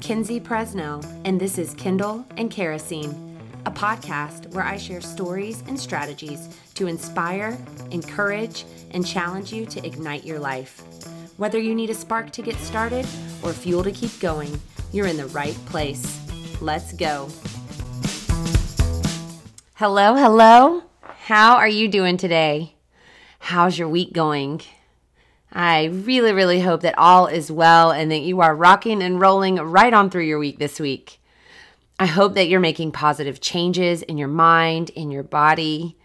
Kinsey Presnell, and this is Kindle and Kerosene, a podcast where I share stories and strategies to inspire, encourage, and challenge you to ignite your life. Whether you need a spark to get started or fuel to keep going, you're in the right place. Let's go. Hello, hello. How are you doing today? How's your week going? I really, really hope that all is well and that you are rocking and rolling right on through your week this week. I hope that you're making positive changes in your mind, in your body.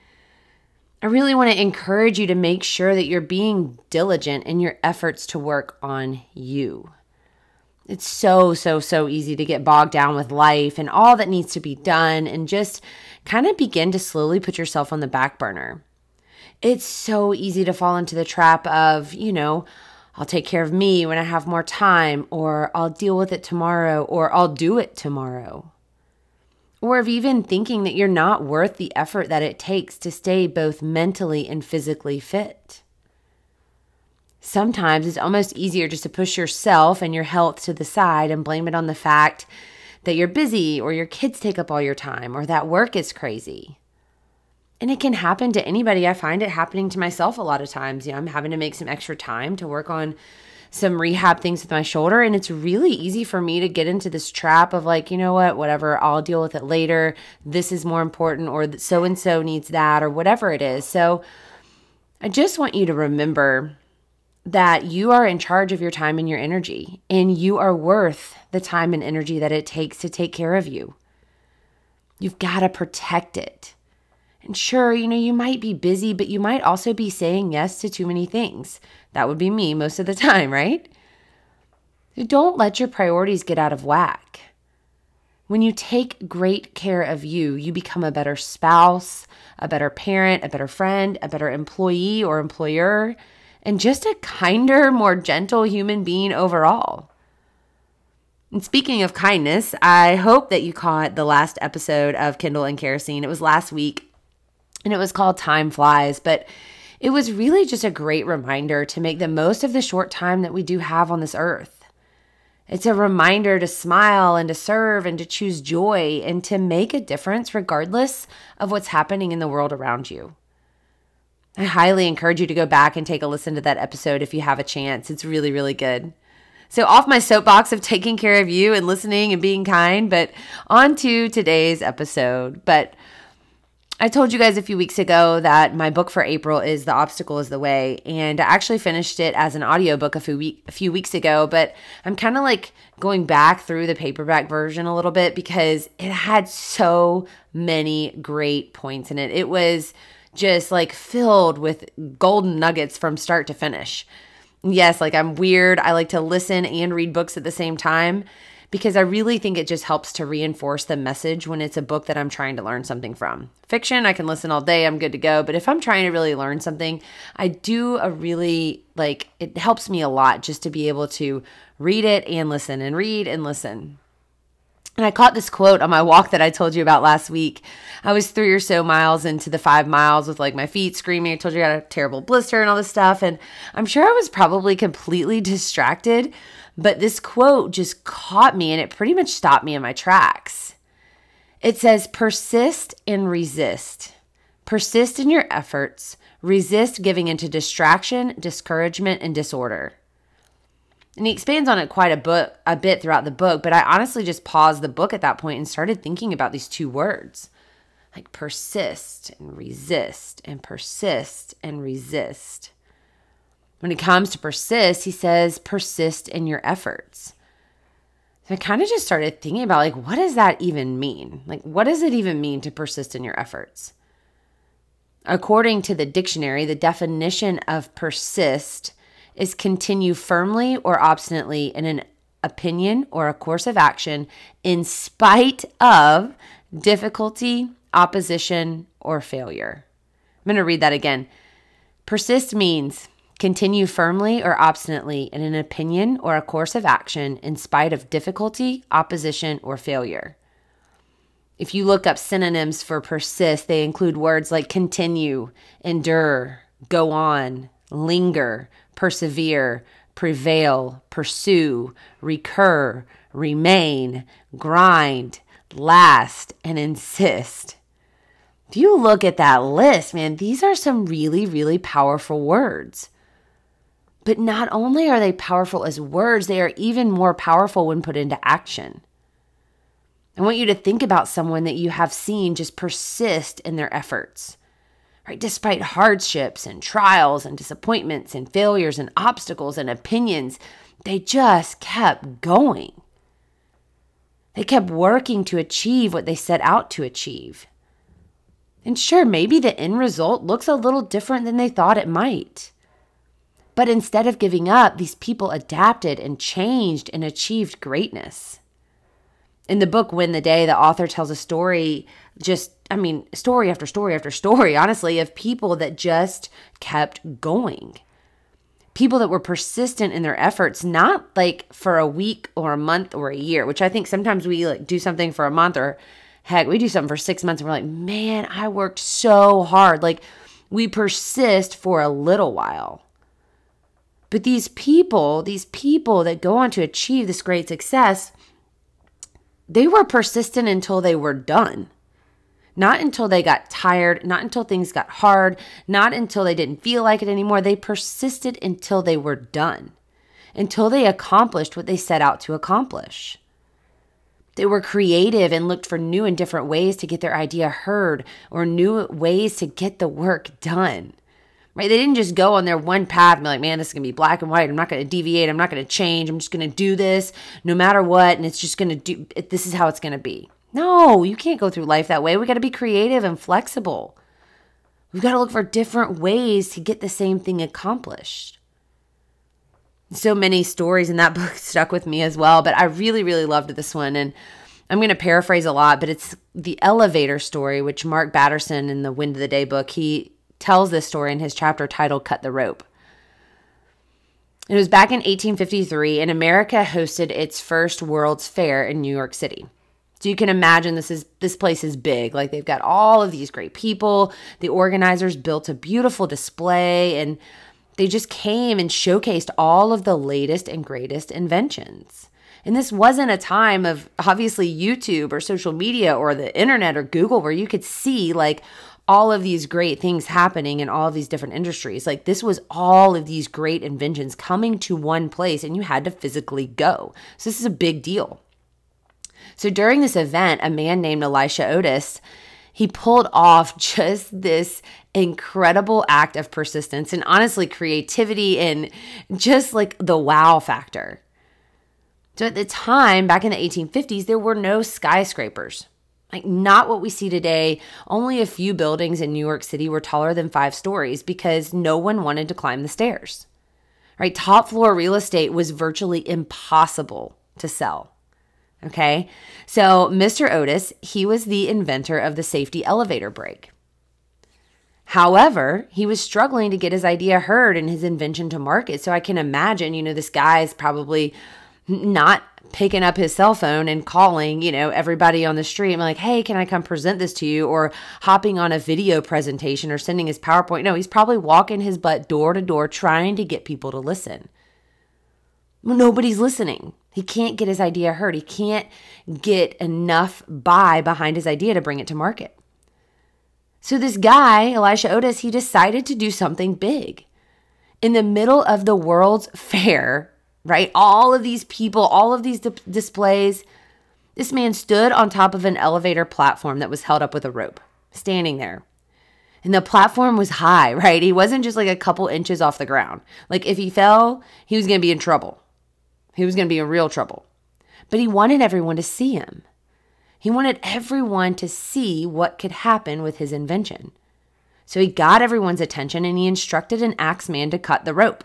I really want to encourage you to make sure that you're being diligent in your efforts to work on you. It's so, so, so easy to get bogged down with life and all that needs to be done and just kind of begin to slowly put yourself on the back burner it's so easy to fall into the trap of, you know, I'll take care of me when I have more time, or I'll deal with it tomorrow, or I'll do it tomorrow. Or of even thinking that you're not worth the effort that it takes to stay both mentally and physically fit. Sometimes it's almost easier just to push yourself and your health to the side and blame it on the fact that you're busy, or your kids take up all your time, or that work is crazy. And it can happen to anybody. I find it happening to myself a lot of times. You know, I'm having to make some extra time to work on some rehab things with my shoulder. And it's really easy for me to get into this trap of like, you know what, whatever, I'll deal with it later. This is more important, or so and so needs that, or whatever it is. So I just want you to remember that you are in charge of your time and your energy, and you are worth the time and energy that it takes to take care of you. You've got to protect it. And sure, you know, you might be busy, but you might also be saying yes to too many things. That would be me most of the time, right? Don't let your priorities get out of whack. When you take great care of you, you become a better spouse, a better parent, a better friend, a better employee or employer, and just a kinder, more gentle human being overall. And speaking of kindness, I hope that you caught the last episode of Kindle and Kerosene. It was last week and it was called Time Flies. But it was really just a great reminder to make the most of the short time that we do have on this earth. It's a reminder to smile and to serve and to choose joy and to make a difference regardless of what's happening in the world around you. I highly encourage you to go back and take a listen to that episode if you have a chance. It's really, really good. So, off my soapbox of taking care of you and listening and being kind, but on to today's episode. But I told you guys a few weeks ago that my book for April is The Obstacle is the Way, and I actually finished it as an audiobook a few, week, a few weeks ago, but I'm kind of like going back through the paperback version a little bit because it had so many great points in it. It was just like filled with golden nuggets from start to finish. Yes, like I'm weird. I like to listen and read books at the same time because I really think it just helps to reinforce the message when it's a book that I'm trying to learn something from. Fiction, I can listen all day, I'm good to go. But if I'm trying to really learn something, I do a really like it helps me a lot just to be able to read it and listen and read and listen. And I caught this quote on my walk that I told you about last week. I was three or so miles into the five miles with like my feet screaming. I told you I had a terrible blister and all this stuff. And I'm sure I was probably completely distracted but this quote just caught me and it pretty much stopped me in my tracks. It says, persist and resist. Persist in your efforts. Resist giving into distraction, discouragement, and disorder. And he expands on it quite a book a bit throughout the book, but I honestly just paused the book at that point and started thinking about these two words. Like persist and resist and persist and resist. When it comes to persist, he says, persist in your efforts. So I kind of just started thinking about like, what does that even mean? Like, what does it even mean to persist in your efforts? According to the dictionary, the definition of persist is continue firmly or obstinately in an opinion or a course of action in spite of difficulty, opposition, or failure. I'm going to read that again. Persist means Continue firmly or obstinately in an opinion or a course of action in spite of difficulty, opposition, or failure. If you look up synonyms for persist, they include words like continue, endure, go on, linger, persevere, prevail, pursue, recur, remain, grind, last, and insist. If you look at that list, man, these are some really, really powerful words. But not only are they powerful as words, they are even more powerful when put into action. I want you to think about someone that you have seen just persist in their efforts. Right? Despite hardships and trials and disappointments and failures and obstacles and opinions, they just kept going. They kept working to achieve what they set out to achieve. And sure, maybe the end result looks a little different than they thought it might. But instead of giving up, these people adapted and changed and achieved greatness. In the book Win the Day, the author tells a story, just, I mean, story after story after story, honestly, of people that just kept going. People that were persistent in their efforts, not like for a week or a month or a year, which I think sometimes we like do something for a month or heck, we do something for six months and we're like, man, I worked so hard. Like we persist for a little while. But these people, these people that go on to achieve this great success, they were persistent until they were done. Not until they got tired, not until things got hard, not until they didn't feel like it anymore. They persisted until they were done, until they accomplished what they set out to accomplish. They were creative and looked for new and different ways to get their idea heard or new ways to get the work done right? They didn't just go on their one path and be like, man, this is going to be black and white. I'm not going to deviate. I'm not going to change. I'm just going to do this no matter what. And it's just going to do, this is how it's going to be. No, you can't go through life that way. We got to be creative and flexible. We've got to look for different ways to get the same thing accomplished. So many stories in that book stuck with me as well, but I really, really loved this one. And I'm going to paraphrase a lot, but it's the elevator story, which Mark Batterson in the Wind of the Day book, he tells this story in his chapter titled Cut the Rope. It was back in 1853, and America hosted its first World's Fair in New York City. So you can imagine this is this place is big. Like they've got all of these great people. The organizers built a beautiful display and they just came and showcased all of the latest and greatest inventions. And this wasn't a time of obviously YouTube or social media or the internet or Google where you could see like all of these great things happening in all of these different industries. Like this was all of these great inventions coming to one place and you had to physically go. So this is a big deal. So during this event, a man named Elisha Otis, he pulled off just this incredible act of persistence and honestly creativity and just like the wow factor. So at the time, back in the 1850s, there were no skyscrapers. Like, not what we see today. Only a few buildings in New York City were taller than five stories because no one wanted to climb the stairs. Right? Top floor real estate was virtually impossible to sell. Okay. So, Mr. Otis, he was the inventor of the safety elevator brake. However, he was struggling to get his idea heard and his invention to market. So, I can imagine, you know, this guy is probably not picking up his cell phone and calling, you know, everybody on the street. I'm like, hey, can I come present this to you? Or hopping on a video presentation or sending his PowerPoint. No, he's probably walking his butt door to door trying to get people to listen. Nobody's listening. He can't get his idea heard. He can't get enough buy behind his idea to bring it to market. So, this guy, Elisha Otis, he decided to do something big. In the middle of the World's Fair, right? All of these people, all of these di- displays. This man stood on top of an elevator platform that was held up with a rope, standing there. And the platform was high, right? He wasn't just like a couple inches off the ground. Like if he fell, he was going to be in trouble. He was going to be in real trouble. But he wanted everyone to see him. He wanted everyone to see what could happen with his invention. So he got everyone's attention and he instructed an axe man to cut the rope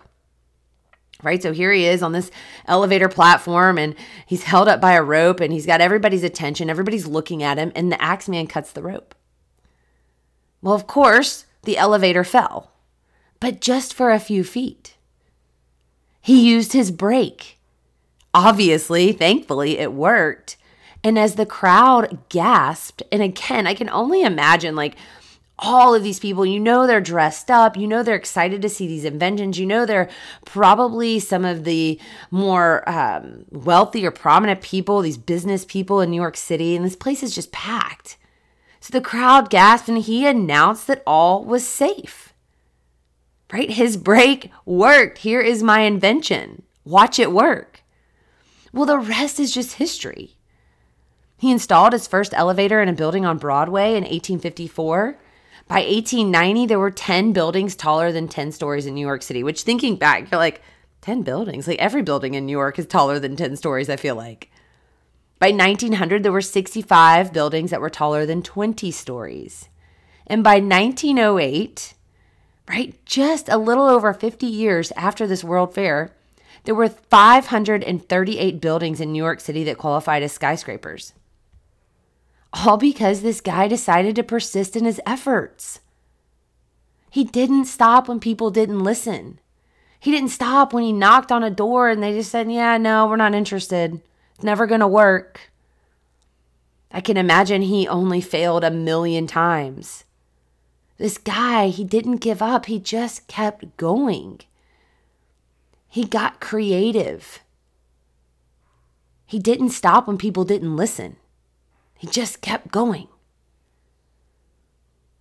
right? So here he is on this elevator platform and he's held up by a rope and he's got everybody's attention. Everybody's looking at him and the axe man cuts the rope. Well, of course, the elevator fell, but just for a few feet. He used his brake. Obviously, thankfully, it worked. And as the crowd gasped, and again, I can only imagine like all of these people. You know they're dressed up. You know they're excited to see these inventions. You know they're probably some of the more um, wealthy or prominent people, these business people in New York City. And this place is just packed. So the crowd gasped and he announced that all was safe. Right? His brake worked. Here is my invention. Watch it work. Well, the rest is just history. He installed his first elevator in a building on Broadway in 1854. By 1890, there were 10 buildings taller than 10 stories in New York City, which thinking back, you're like, 10 buildings? Like every building in New York is taller than 10 stories, I feel like. By 1900, there were 65 buildings that were taller than 20 stories. And by 1908, right, just a little over 50 years after this World Fair, there were 538 buildings in New York City that qualified as skyscrapers. All because this guy decided to persist in his efforts. He didn't stop when people didn't listen. He didn't stop when he knocked on a door and they just said, Yeah, no, we're not interested. It's never going to work. I can imagine he only failed a million times. This guy, he didn't give up, he just kept going. He got creative. He didn't stop when people didn't listen. He just kept going.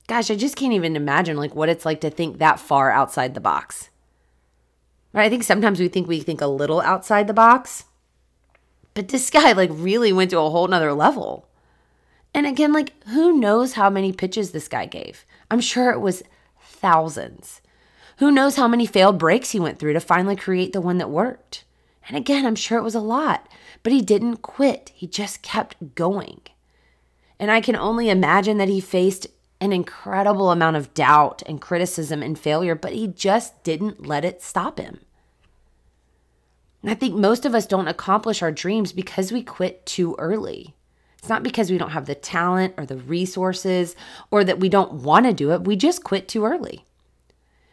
Gosh, I just can't even imagine like what it's like to think that far outside the box. Right? I think sometimes we think we think a little outside the box, but this guy like really went to a whole nother level. And again, like who knows how many pitches this guy gave? I'm sure it was thousands. Who knows how many failed brakes he went through to finally create the one that worked? And again, I'm sure it was a lot, but he didn't quit. He just kept going. And I can only imagine that he faced an incredible amount of doubt and criticism and failure, but he just didn't let it stop him. And I think most of us don't accomplish our dreams because we quit too early. It's not because we don't have the talent or the resources or that we don't want to do it. We just quit too early.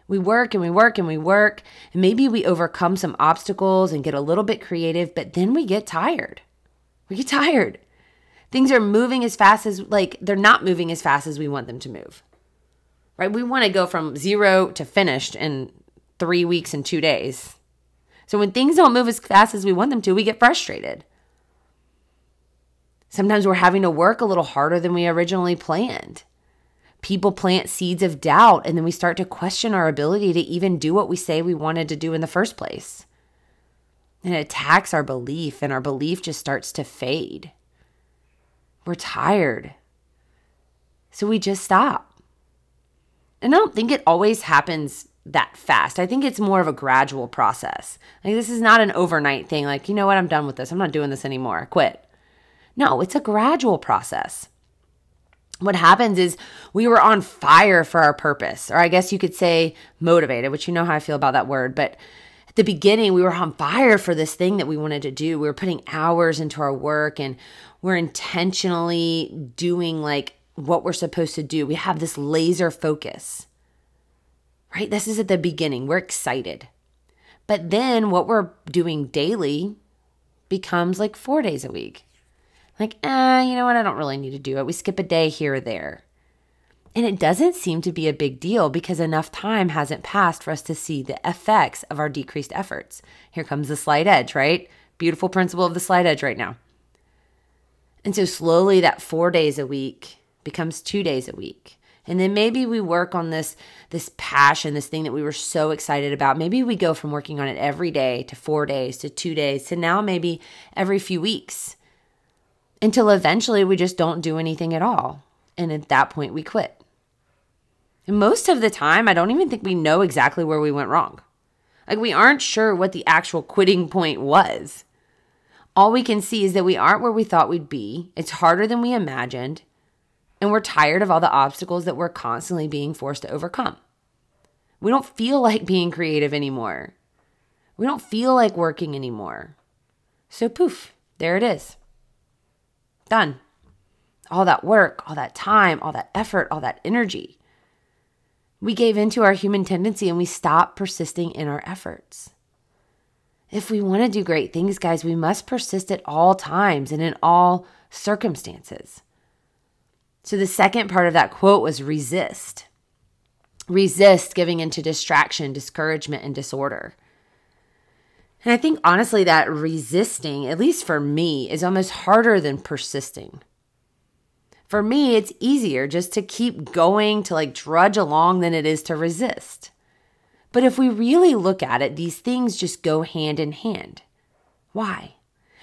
We work and we work and we work, and maybe we overcome some obstacles and get a little bit creative, but then we get tired. We get tired. Things are moving as fast as, like, they're not moving as fast as we want them to move, right? We want to go from zero to finished in three weeks and two days. So when things don't move as fast as we want them to, we get frustrated. Sometimes we're having to work a little harder than we originally planned. People plant seeds of doubt, and then we start to question our ability to even do what we say we wanted to do in the first place. And it attacks our belief, and our belief just starts to fade. We're tired. So we just stop. And I don't think it always happens that fast. I think it's more of a gradual process. Like, this is not an overnight thing. Like, you know what? I'm done with this. I'm not doing this anymore. Quit. No, it's a gradual process. What happens is we were on fire for our purpose, or I guess you could say motivated, which you know how I feel about that word. But the beginning, we were on fire for this thing that we wanted to do. We were putting hours into our work and we're intentionally doing like what we're supposed to do. We have this laser focus, right? This is at the beginning. We're excited. But then what we're doing daily becomes like four days a week. Like, eh, you know what? I don't really need to do it. We skip a day here or there. And it doesn't seem to be a big deal because enough time hasn't passed for us to see the effects of our decreased efforts. Here comes the slight edge, right? Beautiful principle of the slight edge right now. And so slowly that four days a week becomes two days a week. And then maybe we work on this this passion, this thing that we were so excited about. Maybe we go from working on it every day to 4 days to 2 days to now maybe every few weeks. Until eventually we just don't do anything at all. And at that point we quit. And most of the time I don't even think we know exactly where we went wrong. Like we aren't sure what the actual quitting point was. All we can see is that we aren't where we thought we'd be. It's harder than we imagined. And we're tired of all the obstacles that we're constantly being forced to overcome. We don't feel like being creative anymore. We don't feel like working anymore. So, poof, there it is. Done. All that work, all that time, all that effort, all that energy. We gave into our human tendency and we stopped persisting in our efforts. If we want to do great things, guys, we must persist at all times and in all circumstances. So the second part of that quote was resist. Resist giving into distraction, discouragement, and disorder. And I think honestly that resisting, at least for me, is almost harder than persisting. For me, it's easier just to keep going to like drudge along than it is to resist. But if we really look at it, these things just go hand in hand. Why?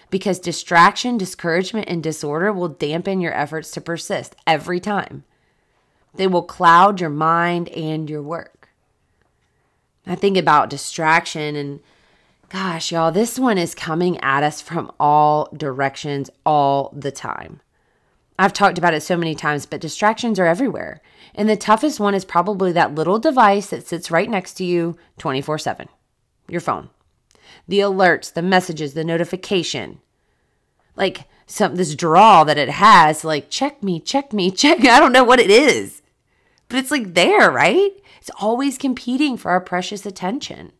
Because distraction, discouragement, and disorder will dampen your efforts to persist every time. They will cloud your mind and your work. I think about distraction and gosh, y'all, this one is coming at us from all directions all the time. I've talked about it so many times, but distractions are everywhere. And the toughest one is probably that little device that sits right next to you 24 7 your phone. The alerts, the messages, the notification. Like some this draw that it has, like check me, check me, check. I don't know what it is. But it's like there, right? It's always competing for our precious attention.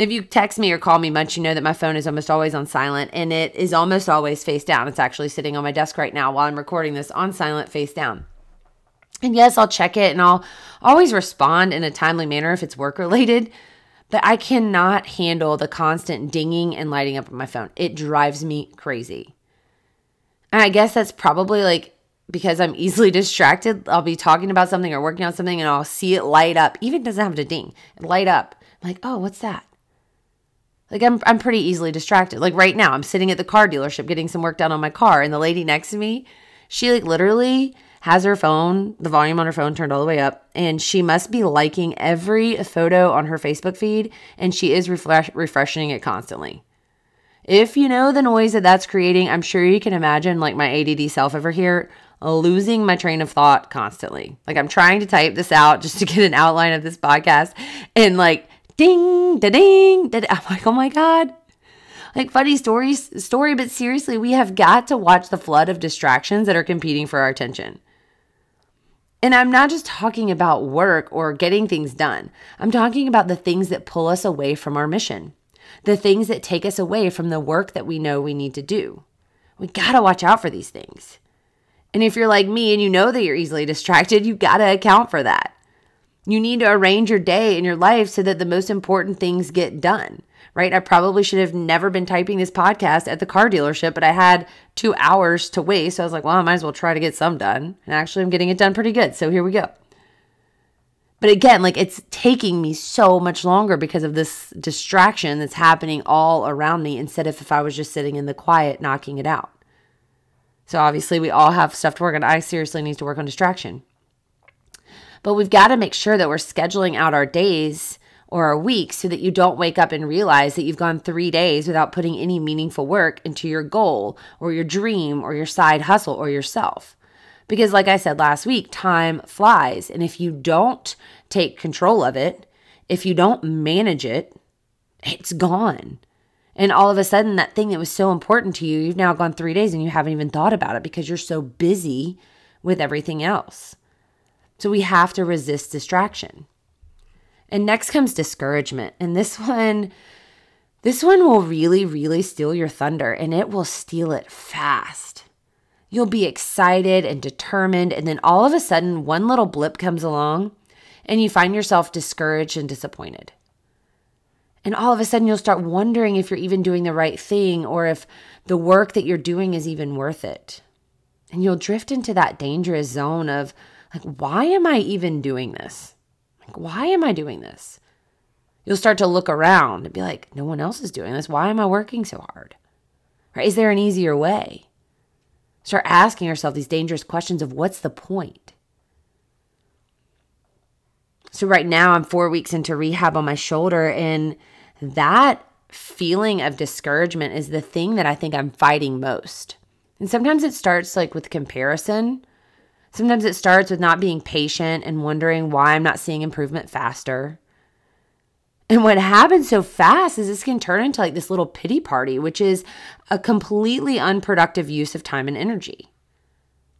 If you text me or call me much, you know that my phone is almost always on silent and it is almost always face down. It's actually sitting on my desk right now while I'm recording this on silent face down. And yes, I'll check it and I'll always respond in a timely manner if it's work related, but I cannot handle the constant dinging and lighting up on my phone. It drives me crazy. And I guess that's probably like because I'm easily distracted. I'll be talking about something or working on something and I'll see it light up. Even doesn't have to ding, light up. I'm like, oh, what's that? Like I'm I'm pretty easily distracted. Like right now, I'm sitting at the car dealership getting some work done on my car and the lady next to me, she like literally has her phone, the volume on her phone turned all the way up, and she must be liking every photo on her Facebook feed and she is refresh- refreshing it constantly. If you know the noise that that's creating, I'm sure you can imagine like my ADD self over here losing my train of thought constantly. Like I'm trying to type this out just to get an outline of this podcast and like ding, da ding, da I'm like, oh my God. Like funny stories, story, but seriously, we have got to watch the flood of distractions that are competing for our attention. And I'm not just talking about work or getting things done. I'm talking about the things that pull us away from our mission, the things that take us away from the work that we know we need to do. We got to watch out for these things. And if you're like me and you know that you're easily distracted, you got to account for that. You need to arrange your day and your life so that the most important things get done, right? I probably should have never been typing this podcast at the car dealership, but I had two hours to waste. So I was like, well, I might as well try to get some done. And actually, I'm getting it done pretty good. So here we go. But again, like it's taking me so much longer because of this distraction that's happening all around me instead of if I was just sitting in the quiet knocking it out. So obviously, we all have stuff to work on. I seriously need to work on distraction. But we've got to make sure that we're scheduling out our days or our weeks so that you don't wake up and realize that you've gone three days without putting any meaningful work into your goal or your dream or your side hustle or yourself. Because, like I said last week, time flies. And if you don't take control of it, if you don't manage it, it's gone. And all of a sudden, that thing that was so important to you, you've now gone three days and you haven't even thought about it because you're so busy with everything else. So we have to resist distraction. And next comes discouragement. And this one, this one will really, really steal your thunder and it will steal it fast. You'll be excited and determined. And then all of a sudden, one little blip comes along and you find yourself discouraged and disappointed. And all of a sudden, you'll start wondering if you're even doing the right thing or if the work that you're doing is even worth it. And you'll drift into that dangerous zone of, like, why am I even doing this? Like, why am I doing this? You'll start to look around and be like, no one else is doing this. Why am I working so hard? Right? Is there an easier way? Start asking yourself these dangerous questions of what's the point? So, right now, I'm four weeks into rehab on my shoulder, and that feeling of discouragement is the thing that I think I'm fighting most. And sometimes it starts like with comparison Sometimes it starts with not being patient and wondering why I'm not seeing improvement faster. And what happens so fast is this can turn into like this little pity party, which is a completely unproductive use of time and energy.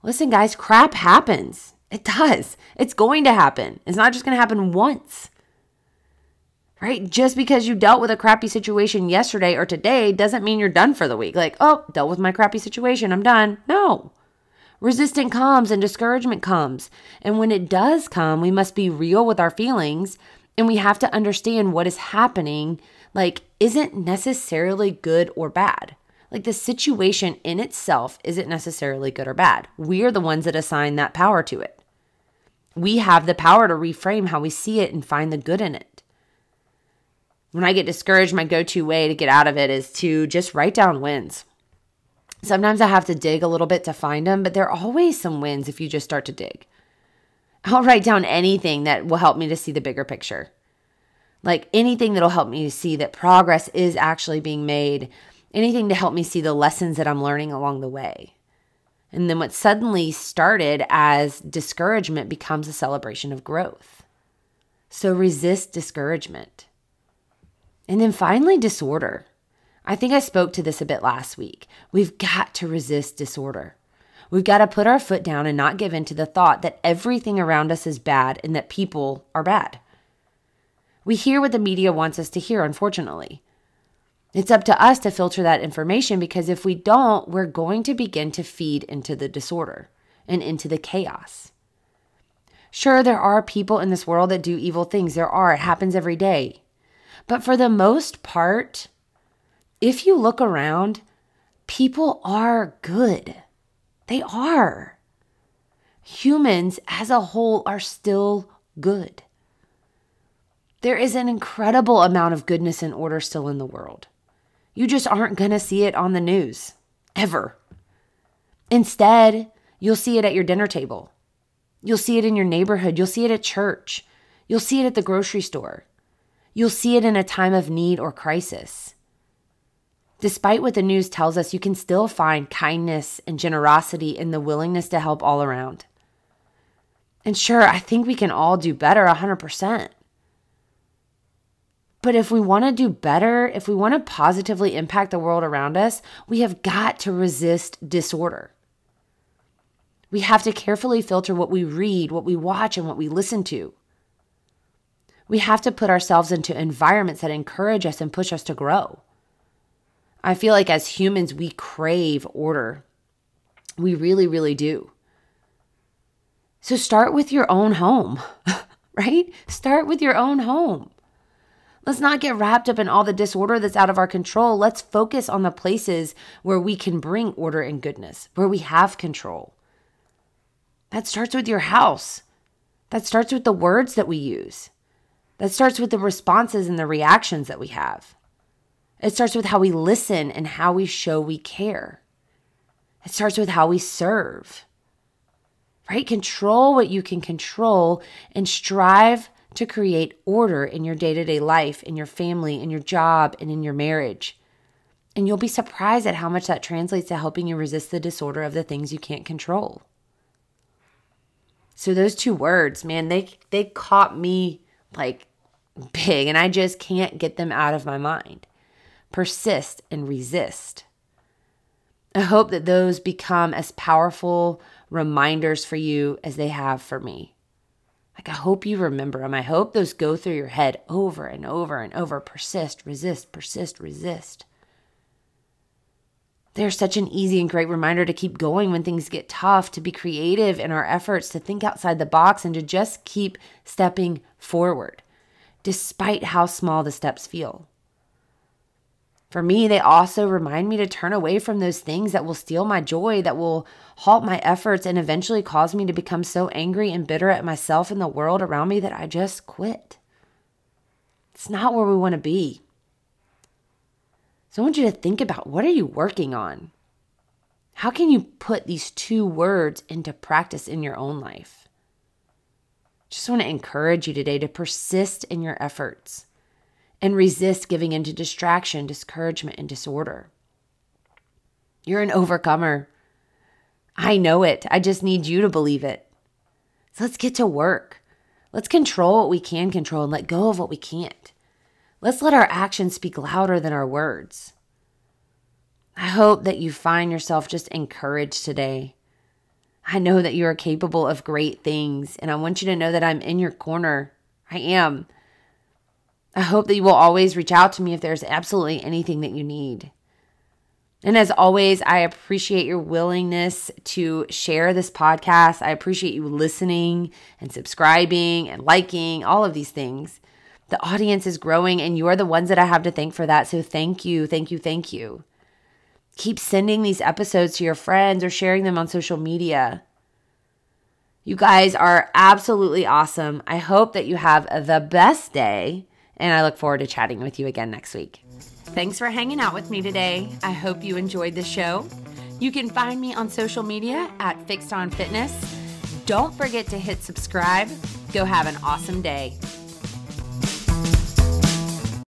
Listen, guys, crap happens. It does. It's going to happen. It's not just going to happen once. Right? Just because you dealt with a crappy situation yesterday or today doesn't mean you're done for the week. Like, oh, dealt with my crappy situation. I'm done. No Resistance comes and discouragement comes. And when it does come, we must be real with our feelings and we have to understand what is happening, like, isn't necessarily good or bad. Like, the situation in itself isn't necessarily good or bad. We are the ones that assign that power to it. We have the power to reframe how we see it and find the good in it. When I get discouraged, my go to way to get out of it is to just write down wins. Sometimes I have to dig a little bit to find them, but there are always some wins if you just start to dig. I'll write down anything that will help me to see the bigger picture. Like anything that'll help me to see that progress is actually being made, anything to help me see the lessons that I'm learning along the way. And then what suddenly started as discouragement becomes a celebration of growth. So resist discouragement. And then finally, disorder. I think I spoke to this a bit last week. We've got to resist disorder. We've got to put our foot down and not give in to the thought that everything around us is bad and that people are bad. We hear what the media wants us to hear, unfortunately. It's up to us to filter that information because if we don't, we're going to begin to feed into the disorder and into the chaos. Sure, there are people in this world that do evil things. There are. It happens every day. But for the most part, if you look around, people are good. They are. Humans as a whole are still good. There is an incredible amount of goodness and order still in the world. You just aren't going to see it on the news, ever. Instead, you'll see it at your dinner table. You'll see it in your neighborhood. You'll see it at church. You'll see it at the grocery store. You'll see it in a time of need or crisis. Despite what the news tells us, you can still find kindness and generosity in the willingness to help all around. And sure, I think we can all do better 100%. But if we want to do better, if we want to positively impact the world around us, we have got to resist disorder. We have to carefully filter what we read, what we watch, and what we listen to. We have to put ourselves into environments that encourage us and push us to grow. I feel like as humans, we crave order. We really, really do. So start with your own home, right? Start with your own home. Let's not get wrapped up in all the disorder that's out of our control. Let's focus on the places where we can bring order and goodness, where we have control. That starts with your house. That starts with the words that we use. That starts with the responses and the reactions that we have. It starts with how we listen and how we show we care. It starts with how we serve. Right? Control what you can control and strive to create order in your day to day life, in your family, in your job, and in your marriage. And you'll be surprised at how much that translates to helping you resist the disorder of the things you can't control. So those two words, man, they they caught me like big and I just can't get them out of my mind persist, and resist. I hope that those become as powerful reminders for you as they have for me. Like, I hope you remember them. I hope those go through your head over and over and over. Persist, resist, persist, resist. They're such an easy and great reminder to keep going when things get tough, to be creative in our efforts, to think outside the box, and to just keep stepping forward, despite how small the steps feel. For me, they also remind me to turn away from those things that will steal my joy, that will halt my efforts, and eventually cause me to become so angry and bitter at myself and the world around me that I just quit. It's not where we want to be. So I want you to think about what are you working on? How can you put these two words into practice in your own life? Just want to encourage you today to persist in your efforts and resist giving into distraction, discouragement, and disorder. You're an overcomer. I know it. I just need you to believe it. So let's get to work. Let's control what we can control and let go of what we can't. Let's let our actions speak louder than our words. I hope that you find yourself just encouraged today. I know that you are capable of great things, and I want you to know that I'm in your corner. I am. I hope that you will always reach out to me if there's absolutely anything that you need. And as always, I appreciate your willingness to share this podcast. I appreciate you listening and subscribing and liking, all of these things. The audience is growing, and you are the ones that I have to thank for that. So thank you, thank you, thank you. Keep sending these episodes to your friends or sharing them on social media. You guys are absolutely awesome. I hope that you have the best day, and I look forward to chatting with you again next week. Thanks for hanging out with me today. I hope you enjoyed the show. You can find me on social media at Fixed on Fitness. Don't forget to hit subscribe. Go have an awesome day.